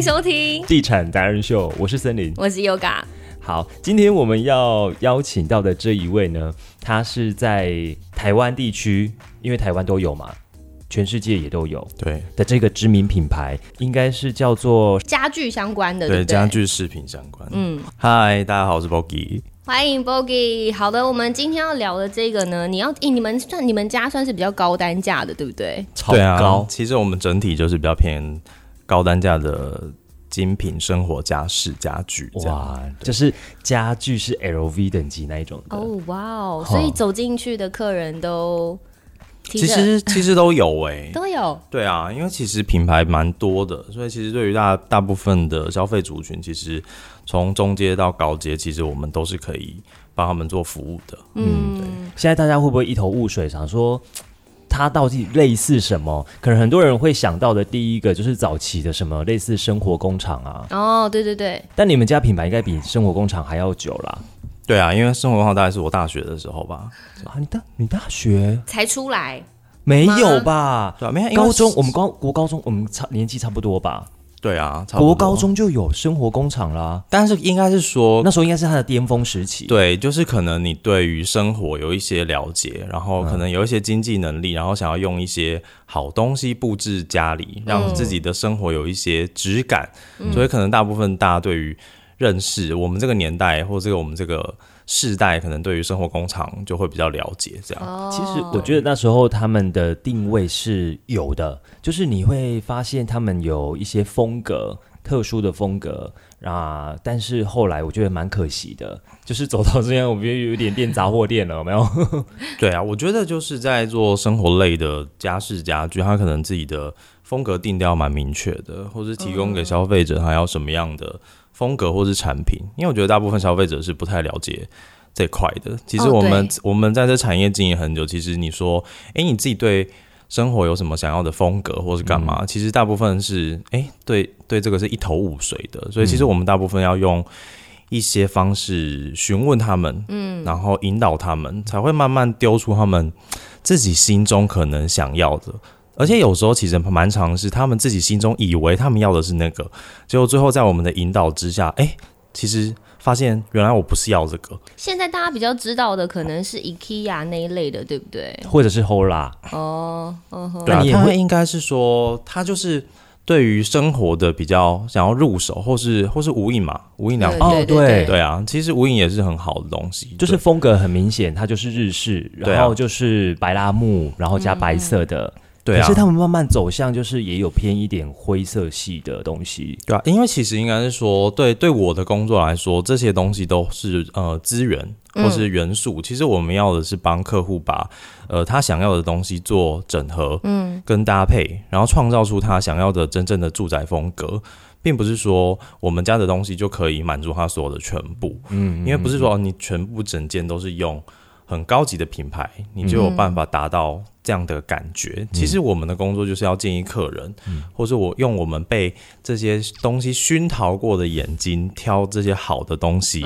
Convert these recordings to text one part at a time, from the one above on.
迎收听地产达人秀，我是森林。我是 Yoga。好，今天我们要邀请到的这一位呢，他是在台湾地区，因为台湾都有嘛，全世界也都有对的这个知名品牌，应该是叫做家具相关的，对？家具饰品相关。嗯，嗨，大家好，我是 Bogi。欢迎 Bogi。好的，我们今天要聊的这个呢，你要，诶你们算你们家算是比较高单价的，对不对？超对啊高，其实我们整体就是比较偏高单价的精品生活家饰家具。哇，就是家具是 LV 等级那一种的。哦，哇哦，所以走进去的客人都其实其实都有哎、都有，对啊，因为其实品牌蛮多的，所以其实对于大大部分的消费族群，其实从中阶到高阶，其实我们都是可以帮他们做服务的。嗯，对现在大家会不会一头雾水，想说它到底类似什么？可能很多人会想到的第一个就是早期的什么类似生活工厂啊，哦，对对对，但你们家品牌应该比生活工厂还要久啦。对啊，因为生活工厂大概是我大学的时候吧。啊，你大你大学才出来，没有吧？对啊，没有高中我们高国高中我们差年纪差不多吧？对啊，差不多。国高，中就有生活工厂啦，但是应该是说那时候应该是他的巅峰时期。，对，就是可能你对于生活有一些了解，然后可能有一些经济能力，然后想要用一些好东西布置家里，让自己的生活有一些质感，所以可能大部分大家对于认识我们这个年代或这个我们这个世代，可能对于生活工厂就会比较了解，这样。哦，其实我觉得那时候他们的定位是有的，就是你会发现他们有一些风格。特殊的风格啊，但是后来我觉得蛮可惜的，就是走到这样，我觉得有点变杂货店了，有没有？对啊，我觉得就是在做生活类的家饰家具，他可能自己的风格定调蛮明确的，或是提供给消费者他要什么样的风格或是产品。因为我觉得大部分消费者是不太了解这块的。其实哦我们、对我们在这产业经营很久，其实你说，诶，你自己对生活有什么想要的风格，或是干嘛？其实大部分是，诶，对对，这个是一头雾水的。所以其实我们大部分要用。一些方式询问他们，嗯，然后引导他们，才会慢慢丢出他们自己心中可能想要的。而且有时候其实蛮常是他们自己心中以为他们要的是那个，结果最后在我们的引导之下，哎、其实发现原来我不是要这个。现在大家比较知道的可能是 IKEA 那一类的，对不对？或者是 Hola，哦，哦，对啊那你，也会应该是说他就是对于生活的比较想要入手，或是或是无印嘛，无印良品。哦对对对对啊，其实无印也是很好的东西，就是风格很明显，它就是日式，然后就是白蜡木，然后加白色的。对啊可是他们慢慢走向，就是也有偏一点灰色系的东西。对啊，因为其实应该是说，对对我的工作来说，这些东西都是呃资源或是元素。其实我们要的是帮客户把呃他想要的东西做整合，嗯，跟搭配，然后创造出他想要的真正的住宅风格，并不是说我们家的东西就可以满足他所有的全部。嗯，因为不是说哦你全部整件都是用很高级的品牌，你就有办法达到这样的感觉。其实我们的工作就是要建议客人，或者我用我们被这些东西熏陶过的眼睛挑这些好的东西，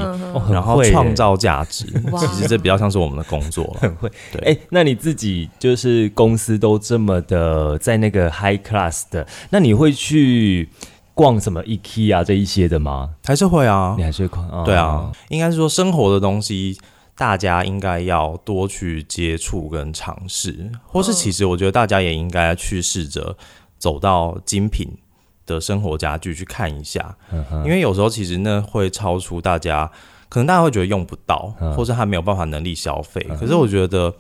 然后创造价值。哇其实这比较像是我们的工作了。很会。对哎、那你自己就是公司都这么的在那个 high class 的，那你会去逛什么 IKEA 这一些的吗？还是会啊你，还是会逛？哦对啊，应该是说生活的东西。大家应该要多去接触跟尝试，或是其实我觉得大家也应该去试着走到精品的生活家具去看一下，因为有时候其实那会超出大家，可能大家会觉得用不到，或是他没有办法能力消费。可是我觉得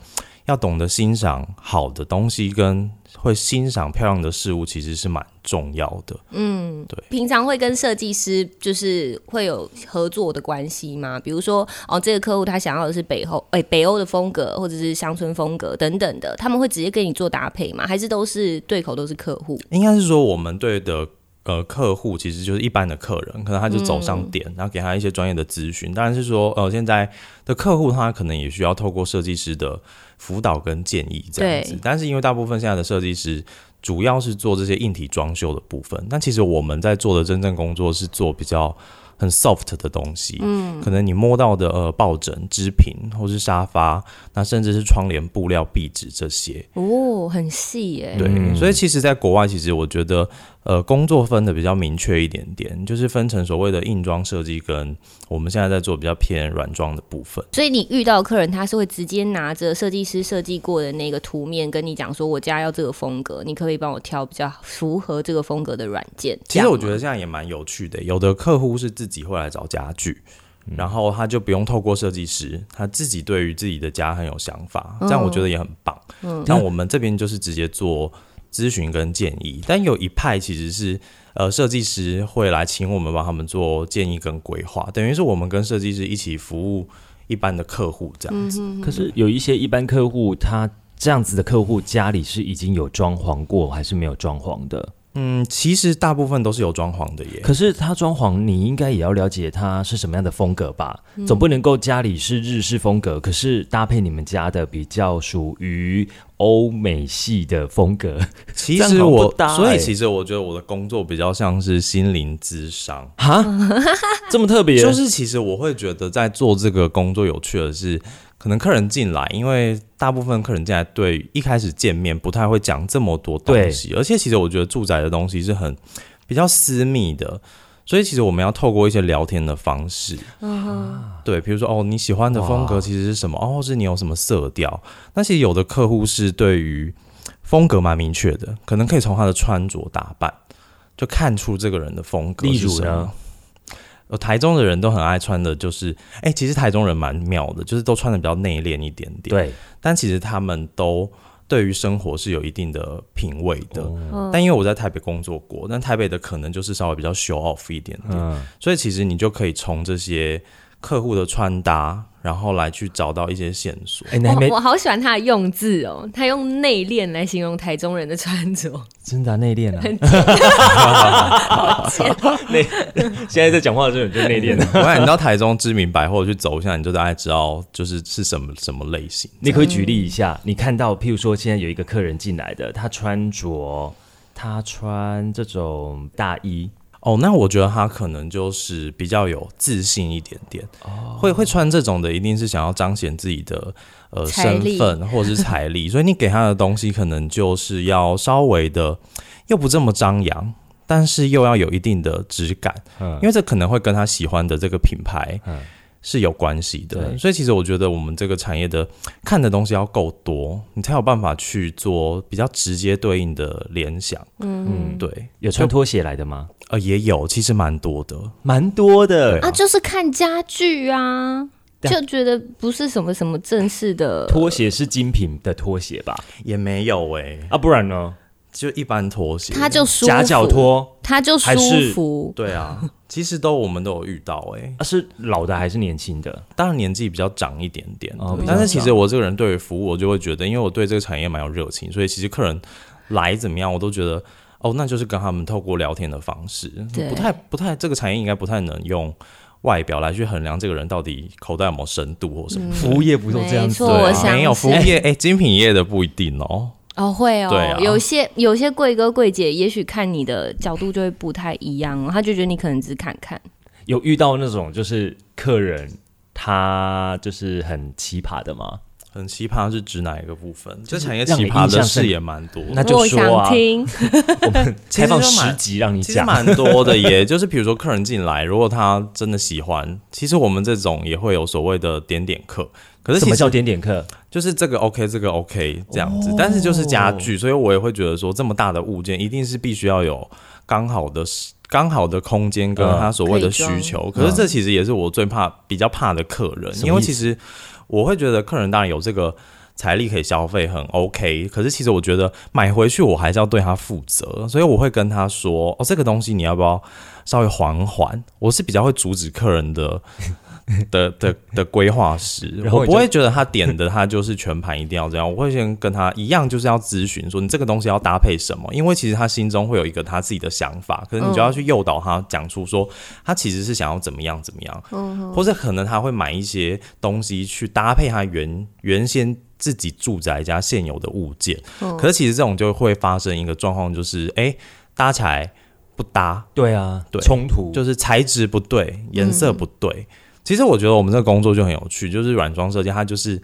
要懂得欣赏好的东西，跟会欣赏漂亮的事物，其实是蛮重要的。嗯，对平常会跟设计师就是会有合作的关系吗？比如说，哦，这个客户他想要的是北欧，哎、北欧的风格，或者是乡村风格等等的，他们会直接跟你做搭配吗？还是都是对口都是客户？应该是说我们对的呃客户其实就是一般的客人，可能他就走上点，然后给他一些专业的咨询。当然是说呃现在的客户他可能也需要透过设计师的辅导跟建议这样子。但是因为大部分现在的设计师主要是做这些硬体装修的部分，但其实我们在做的真正工作是做比较。很很 soft 的东西，嗯，可能你摸到的呃抱枕、织品或是沙发，那甚至是窗帘、布料、壁纸这些，哦，很细耶。对，嗯所以其实，在国外，其实我觉得，呃，工作分的比较明确一点点，就是分成所谓的硬装设计跟我们现在在做比较偏软装的部分。所以你遇到客人，他是会直接拿着设计师设计过的那个图面跟你讲说，我家要这个风格，你可不可以帮我挑比较符合这个风格的软件？其实我觉得这样也蛮有趣的，有的客户是自己会来找家具。然后他就不用透过设计师，他自己对于自己的家很有想法，这样我觉得也很棒。像我们这边就是直接做咨询跟建议，但有一派其实是呃设计师会来请我们帮他们做建议跟规划，等于是我们跟设计师一起服务一般的客户这样子。可是有一些一般客户，他这样子的客户家里是已经有装潢过，还是没有装潢的？嗯，其实大部分都是有装潢的耶。可是他装潢，你应该也要了解他是什么样的风格吧？总不能够家里是日式风格，可是搭配你们家的比较属于欧美系的风格。其实我 所以欸其实我觉得我的工作比较像是心灵咨商。哈，这么特别？就是其实我会觉得在做这个工作有趣的是，可能客人进来，因为大部分客人进来对一开始见面不太会讲这么多东西，而且其实我觉得住宅的东西是很比较私密的。所以其实我们要透过一些聊天的方式，对，比如说哦你喜欢的风格其实是什么，哦，或是你有什么色调。那其实有的客户是对于风格蛮明确的，可能可以从他的穿着打扮就看出这个人的风格例是什么如呢。呃，台中的人都很爱穿的，就是，哎、其实台中人蛮妙的，就是都穿的比较内敛一点点。，对，但其实他们都对于生活是有一定的品味的。哦但因为我在台北工作过，但台北的可能就是稍微比较 show off 一点点，嗯，所以其实你就可以从这些客户的穿搭，然后来去找到一些线索。我我好喜欢他的用字哦，他用内敛来形容台中人的穿着，真的啊内敛啊？好贱 现在在讲话的时候你就内敛了。我看你到台中知名百货去走一下，你就大概知道就是是什么什么类型。你可以举例一下，你看到，譬如说，现在有一个客人进来的，他穿着，他穿这种大衣，哦，那我觉得他可能就是比较有自信一点点，哦。会会穿这种的，一定是想要彰显自己的呃身份或者是财力，所以你给他的东西可能就是要稍微的又不这么张扬，但是又要有一定的质感，嗯。因为这可能会跟他喜欢的这个品牌嗯是有关系的。所以其实我觉得我们这个产业的看的东西要够多，你才有办法去做比较直接对应的联想。嗯，对，有穿拖鞋来的吗？呃，也有，其实蛮多的。蛮多的对啊，就是看家具啊就觉得不是什么什么正式的拖鞋是精品的拖鞋吧？也没有哎、啊，不然呢？就一般拖鞋。他就舒服，夹脚拖他就舒服。对啊，其实都我们都有遇到哎、啊，是老的还是年轻的？当然年纪比较长一点点，但是其实我这个人对于服务，我就会觉得，因为我对这个产业蛮有热情，所以其实客人来怎么样，我都觉得哦，那就是跟他们透过聊天的方式，不太不太这个产业应该不太能用外表来去衡量这个人到底口袋有没有深度或什么。服务业不都这样子没有服务业，哎、精品业的不一定哦。哦，会哦，对啊有些有些贵哥贵姐，也许看你的角度就会不太一样哦，他就觉得你可能只看看。有遇到那种就是客人他就是很奇葩的吗？很奇葩是指哪一个部分？这产业奇葩的事也蛮多。那就说啊想，听，我们 开放十集让你讲。其实蛮多的耶，就是比如说客人进来，如果他真的喜欢，其实我们这种也会有所谓的点点课。可是什么叫点点课？就是这个 OK，这个 OK 这样子，哦但是就是家具，所以我也会觉得说，这么大的物件一定是必须要有刚好的刚好的空间跟嗯他所谓的需求。可是这其实也是我最怕比较怕的客人，因为其实我会觉得客人当然有这个。财力可以消费很 OK，可是其实我觉得买回去我还是要对他负责，所以我会跟他说：“哦，这个东西你要不要稍微缓缓？”我是比较会阻止客人的 的的的规划师，然后我不会觉得他点的他就是全盘一定要这样，我会先跟他一样，就是要咨询说你这个东西要搭配什么，因为其实他心中会有一个他自己的想法，可是你就要去诱导他讲出说他其实是想要怎么样怎么样，或者可能他会买一些东西去搭配他原原先自己住宅加现有的物件，可是其实这种就会发生一个状况，就是哎、搭起来不搭，对啊，对冲突就是材质不对，颜色不对。其实我觉得我们这个工作就很有趣，就是软装设计，它就是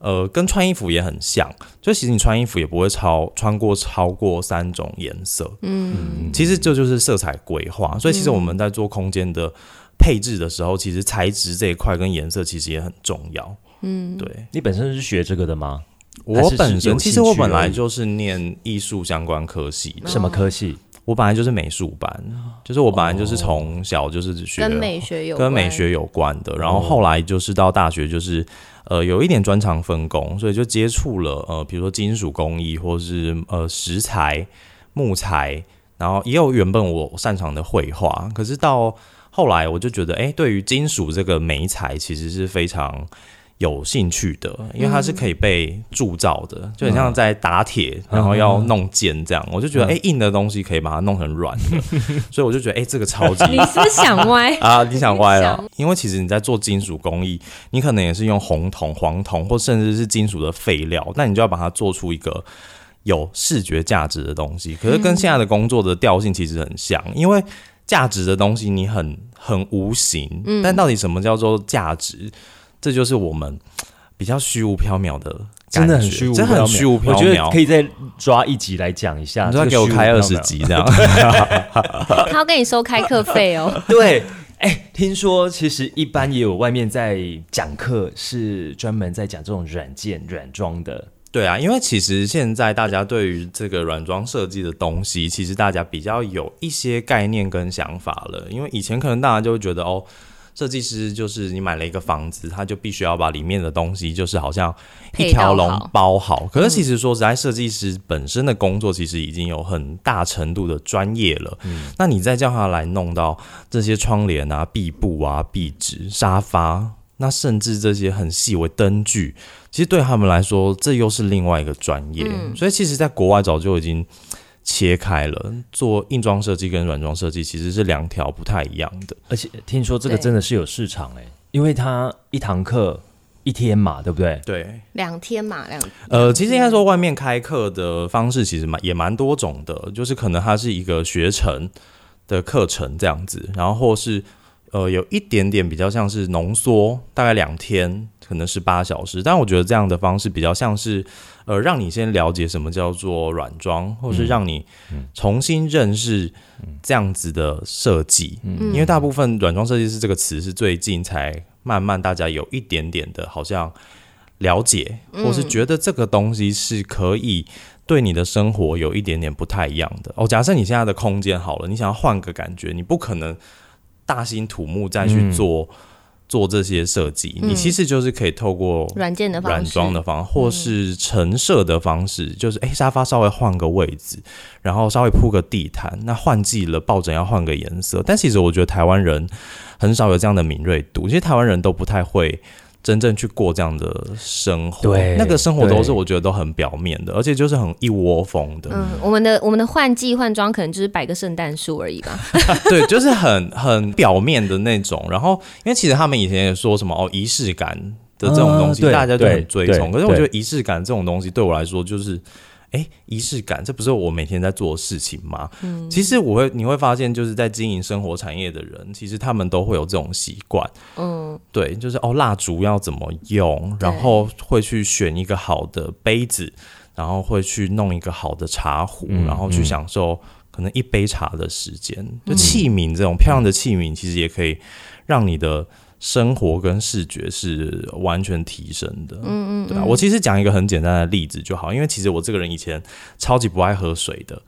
呃跟穿衣服也很像，就其实你穿衣服也不会超穿过超过三种颜色，嗯，其实这就是色彩规划。所以其实我们在做空间的配置的时候，其实材质这一块跟颜色其实也很重要，嗯，对。你本身是学这个的吗？我本身其实我本来就是念艺术相关科系的，什么科系？我本来就是美术班，就是我本来就是从小就是学跟美学有跟美关学有关的，然后后来就是到大学就是呃有一点专长分工，所以就接触了呃比如说金属工艺或是呃石材、木材，然后也有原本我擅长的绘画，可是到后来我就觉得，哎、对于金属这个美材其实是非常。有兴趣的，因为它是可以被铸造的，就很像在打铁，然后要弄剑这样。我就觉得，哎、硬的东西可以把它弄成软的，所以我就觉得，哎、这个超级你是不是想歪？啊，你想歪了，因为其实你在做金属工艺，你可能也是用红铜、黄铜，或甚至是金属的废料，那你就要把它做出一个有视觉价值的东西。可是跟现在的工作的调性其实很像，因为价值的东西你很很无形，但到底什么叫做价值，这就是我们比较虚无缥缈的感觉，真的很虚无缥缈，真的很虚无缥我觉得缈。可以再抓一集来讲一下。你说要给我开二十集这样？他要跟你收开课费哦。对，哎、听说其实一般也有外面在讲课，是专门在讲这种软件软装的。对啊，因为其实现在大家对于这个软装设计的东西，其实大家比较有一些概念跟想法了。因为以前可能大家就会觉得哦，设计师就是你买了一个房子，他就必须要把里面的东西就是好像一条龙包好。可是其实说实在，设计师本身的工作其实已经有很大程度的专业了。嗯那你再叫他来弄到这些窗帘啊、壁布啊、壁纸、沙发。那甚至这些很细微灯具，其实对他们来说，这又是另外一个专业。所以其实，在国外早就已经切开了，做硬装设计跟软装设计其实是两条不太一样的。而且听说这个真的是有市场哎、因为它一堂课一天嘛，对不对？对，两天嘛，两呃，其实应该说，外面开课的方式其实蛮也蛮多种的，就是可能它是一个学程的课程这样子，然后或是呃有一点点比较像是浓缩，大概两天，可能是八小时。但我觉得这样的方式比较像是呃让你先了解什么叫做软装，或是让你重新认识这样子的设计。因为大部分软装设计师这个词是最近才慢慢大家有一点点的好像了解，或是觉得这个东西是可以对你的生活有一点点不太一样的。哦，假设你现在的空间好了，你想要换个感觉，你不可能大兴土木再去做、做这些设计，你其实就是可以透过软件的方式，软装的方式，或是陈设的方式，就是诶沙发稍微换个位置，然后稍微铺个地毯，那换季了抱枕要换个颜色。但其实我觉得台湾人很少有这样的敏锐度，其实台湾人都不太会。真正去过这样的生活，对那个生活都是我觉得都很表面的，而且就是很一窝蜂的，嗯，我们的我们的换季换装可能就是摆个圣诞树而已吧。对，就是很很表面的那种。然后，因为其实他们以前也说什么哦，仪式感的这种东西，啊大家都很追崇。可是我觉得仪式感这种东西对我来说，就是，哎，仪式感，这不是我每天在做的事情吗？嗯其实我会你会发现，就是在经营生活产业的人，其实他们都会有这种习惯。嗯，对，就是哦，蜡烛要怎么用，然后会去选一个好的杯子，然后会去弄一个好的茶壶，嗯然后去嗯享受可能一杯茶的时间。就器皿这种漂亮的器皿，其实也可以让你的生活跟视觉是完全提升的。嗯嗯，对啊。我其实讲一个很简单的例子就好，因为其实我这个人以前超级不爱喝水的。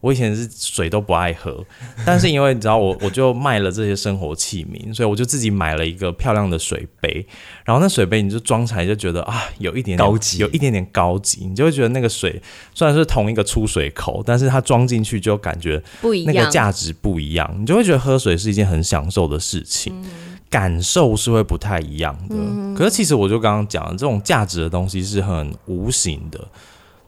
我以前是水都不爱喝，但是因为你知道我，我就卖了这些生活器皿，所以我就自己买了一个漂亮的水杯。然后那水杯你就装起来就觉得啊，有一点点高级有一点点高级，你就会觉得那个水虽然是同一个出水口，但是它装进去就感觉那不一样。个价值不一样，你就会觉得喝水是一件很享受的事情，感受是会不太一样的。可是其实我就刚刚讲的，这种价值的东西是很无形的。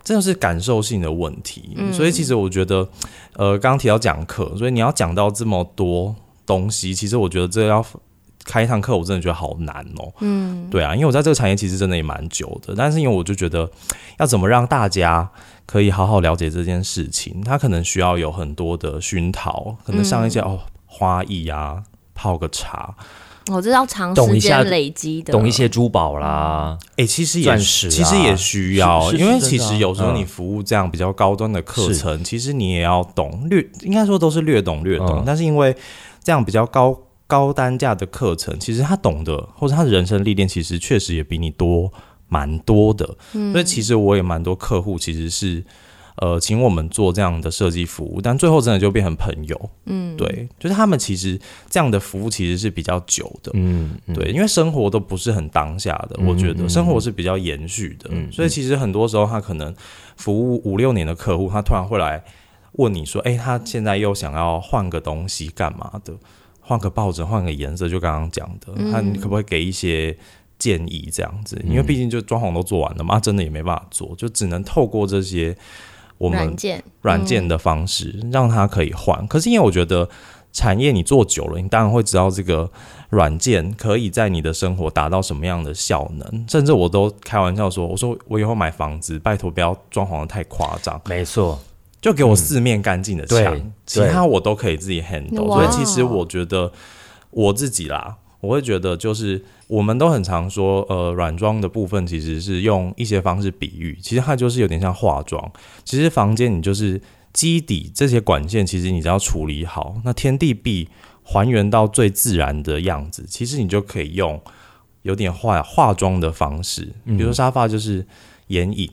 真的是感受性的问题，所以其实我觉得，呃，刚刚提到讲课，所以你要讲到这么多东西，其实我觉得这要开一堂课，我真的觉得好难哦。嗯，对啊，因为我在这个产业其实真的也蛮久的，但是因为我就觉得要怎么让大家可以好好了解这件事情，它可能需要有很多的熏陶，可能像一些、哦花艺啊，泡个茶，我知道长懂一下时间累积的，懂一些珠宝啦，哎、其实也钻石啊其实也需要，是是因为其实有时候嗯你服务这样比较高端的课程，其实你也要懂略，应该说都是略懂略懂，嗯但是因为这样比较高高单价的课程，其实他懂得或者他的人生历练，其实确实也比你多蛮多的，所以其实我也蛮多客户其实是。呃，请我们做这样的设计服务，但最后真的就变成朋友。嗯，对，就是他们其实这样的服务其实是比较久的。嗯，嗯。对，因为生活都不是很当下的，我觉得生活是比较延续的，所以其实很多时候他可能服务五六年的客户，他突然会来问你说：“哎、他现在又想要换个东西干嘛的？换个抱枕，换个颜色，就刚刚讲的，那、你可不可以给一些？”建议？这样子，因为毕竟就装潢都做完了嘛，真的也没办法做，就只能透过这些我们软件，软件的方式，让它可以换。可是因为我觉得产业你做久了，你当然会知道这个软件可以在你的生活达到什么样的效能。甚至我都开玩笑说，我说我以后买房子，拜托不要装潢的太夸张，没错，就给我四面干净的墙，对其他我都可以自己 handle。所以其实我觉得我自己啦。我会觉得，就是我们都很常说，呃，软装的部分其实是用一些方式比喻，其实它就是有点像化妆。其实房间你就是基底这些管线，其实你只要处理好，那天地壁还原到最自然的样子，其实你就可以用有点化化妆的方式，比如说沙发就是眼影，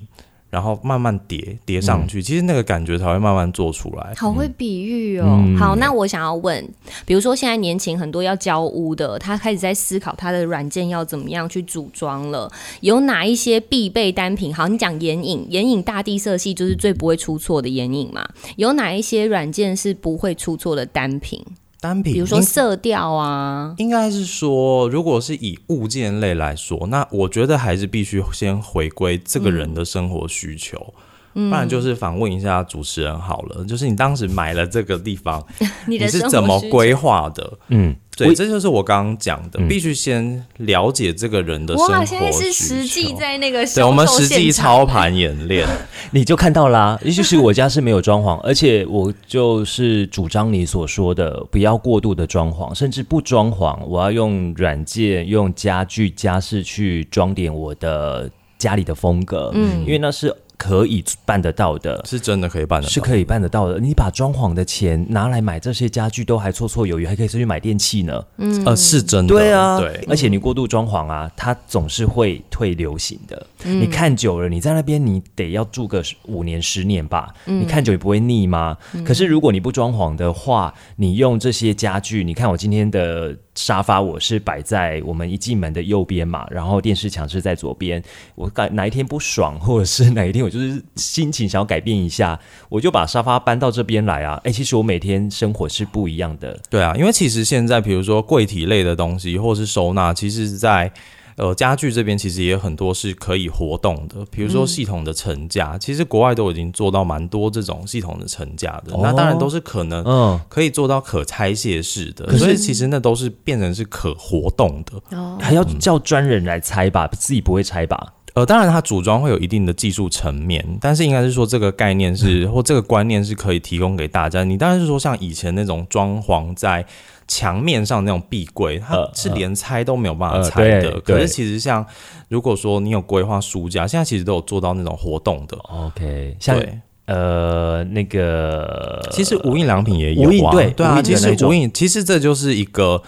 然后慢慢叠叠上去，其实那个感觉才会慢慢做出来。好会比喻哦。嗯好，那我想要问，比如说现在年轻很多要交屋的，他开始在思考他的软件要怎么样去组装了，有哪一些必备单品？好，你讲眼影，眼影大地色系就是最不会出错的眼影嘛。有哪一些软件是不会出错的单品？单品，比如说色调啊，应该是说，如果是以物件类来说，那我觉得还是必须先回归这个人的生活需求。不然就是访问一下主持人好了，就是你当时买了这个地方，你你是怎么规划的？嗯，对，这就是我刚刚讲的，嗯必须先了解这个人的生活哇，需求。现在是实际在那个对，我们实际操盘演练。你就看到啦。也许是我家是没有装潢，而且我就是主张你所说的，不要过度的装潢，甚至不装潢，我要用软件、用家具、家饰去装点我的家里的风格。嗯，因为那是可以办得到的。是真的可以办得到，是可以办得到的。你把装潢的钱拿来买这些家具，都还绰绰有余，还可以再去买电器呢。嗯呃，是真的，对啊，对，而且你过度装潢啊，它总是会退流行的。你看久了，你在那边你得要住个五年、十年吧。你看久也不会腻吗？可是如果你不装潢的话，你用这些家具，你看我今天的沙发，我是摆在我们一进门的右边嘛，然后电视墙是在左边。我改哪一天不爽，或者是哪一天我就是心情想要改变一下，我就把沙发搬到这边来啊。哎、其实我每天生活是不一样的。对啊，因为其实现在比如说柜体类的东西，或是收纳，其实在呃家具这边其实也有很多是可以活动的，比如说系统的成架，其实国外都已经做到蛮多这种系统的成架的。哦那当然都是可能嗯，可以做到可拆卸式的，可是所以其实那都是变成是可活动的。哦，还要叫专人来拆吧，自己不会拆吧？呃，当然它组装会有一定的技术层面，但是应该是说这个概念是、或这个观念是可以提供给大家。你当然是说像以前那种装潢在墙面上那种壁柜，它呃是连拆都没有办法呃拆的。可是其实像如果说你有规划书架，现在其实都有做到那种活动的。OK，像对，呃那个，其实无印良品也有啊，对对啊，其实无印其实这就是一个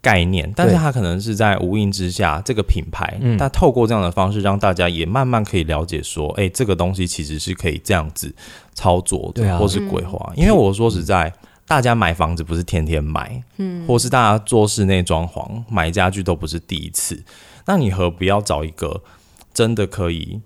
概念，但是它可能是在无印之下这个品牌，嗯但透过这样的方式，让大家也慢慢可以了解说，哎、这个东西其实是可以这样子操作的，啊或是规划。因为我说实在。大家买房子不是天天买，嗯，或是大家做室内装潢、买家具都不是第一次，那你何不要找一个真的可以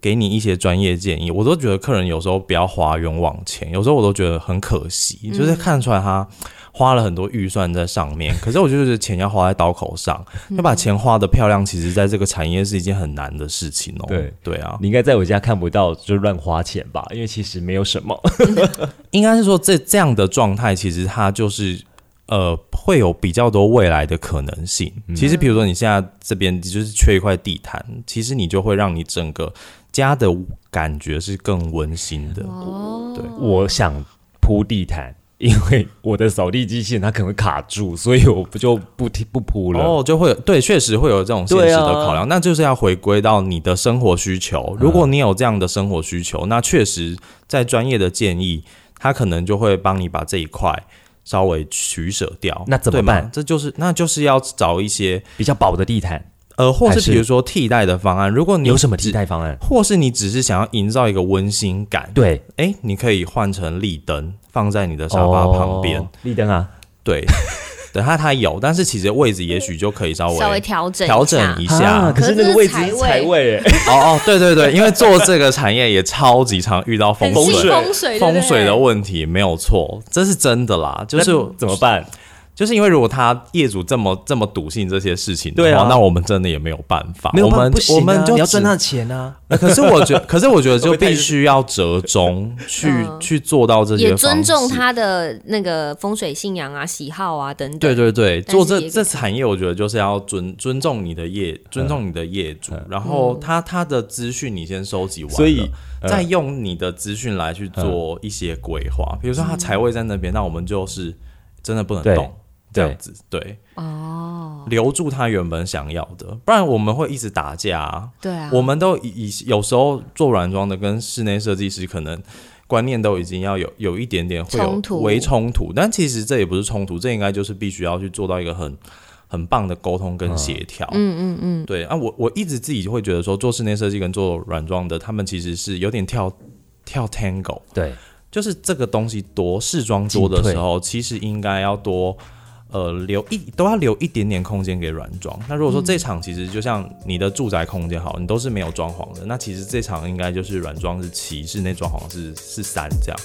给你一些专业建议？我都觉得客人有时候不要花冤枉钱，有时候我都觉得很可惜，就是看出来他花了很多预算在上面，可是我就觉得钱要花在刀口上，要把钱花的漂亮，其实在这个产业是一件很难的事情哦。对对啊，你应该在我家看不到就乱花钱吧，因为其实没有什么。应该是说这这样的状态，其实它就是呃会有比较多未来的可能性。其实，比如说你现在这边就是缺一块地毯，其实你就会让你整个家的感觉是更温馨的。哦，对我想铺地毯，因为我的扫地机器人它可能会卡住，所以我不就不踢不铺了。哦，就会有对，确实会有这种现实的考量，那就是要回归到你的生活需求。如果你有这样的生活需求，那确实在专业的建议，他可能就会帮你把这一块稍微取舍掉。那怎么办这就是那就是要找一些比较薄的地毯，呃，或是是比如说替代的方案。如果你有什么替？代方案？或是你只是想要营造一个温馨感，对，哎，你可以换成立灯放在你的沙发旁边。哦立灯啊，对，对，它它有，但是其实位置也许就可以稍微稍微调整调整一下。啊可是那个位置是财位，哎哦哦，对对对，因为做这个产业也超级常遇到风水风水，风水的问题，没有错，这是真的啦。就是怎么办？就是因为如果他业主这么这么笃信这些事情的话，对啊。那我们真的也没有办法。没有办法我们不行啊我们就你要赚他的钱啊。呃可是我觉得，可是我觉得就 必须要折中 去嗯。去做到这些也，尊重他的那个风水信仰啊、喜好啊等等。对对对，但是做这这产业，我觉得就是要尊尊重你的业，尊重你的业主，然后他他的资讯你先收集完了，所以再用你的资讯来去做一些规划。比如说他财位在那边，那我们就是真的不能对。动，这样子对，哦，留住他原本想要的，不然我们会一直打架啊。对啊，我们都以以有时候做软装的跟室内设计师可能观念都已经要有有一点点会有冲突。微冲突，但其实这也不是冲突，这应该就是必须要去做到一个很很棒的沟通跟协调。嗯嗯嗯，对啊，我我一直自己会觉得说，做室内设计跟做软装的，他们其实是有点跳跳 tango，对，就是这个东西多试装多的时候，其实应该要多。呃，留一都要留一点点空间给软装。那如果说这场其实就像你的住宅空间好，你都是没有装潢的，那其实这场应该就是软装是七，室内装潢是是三这样。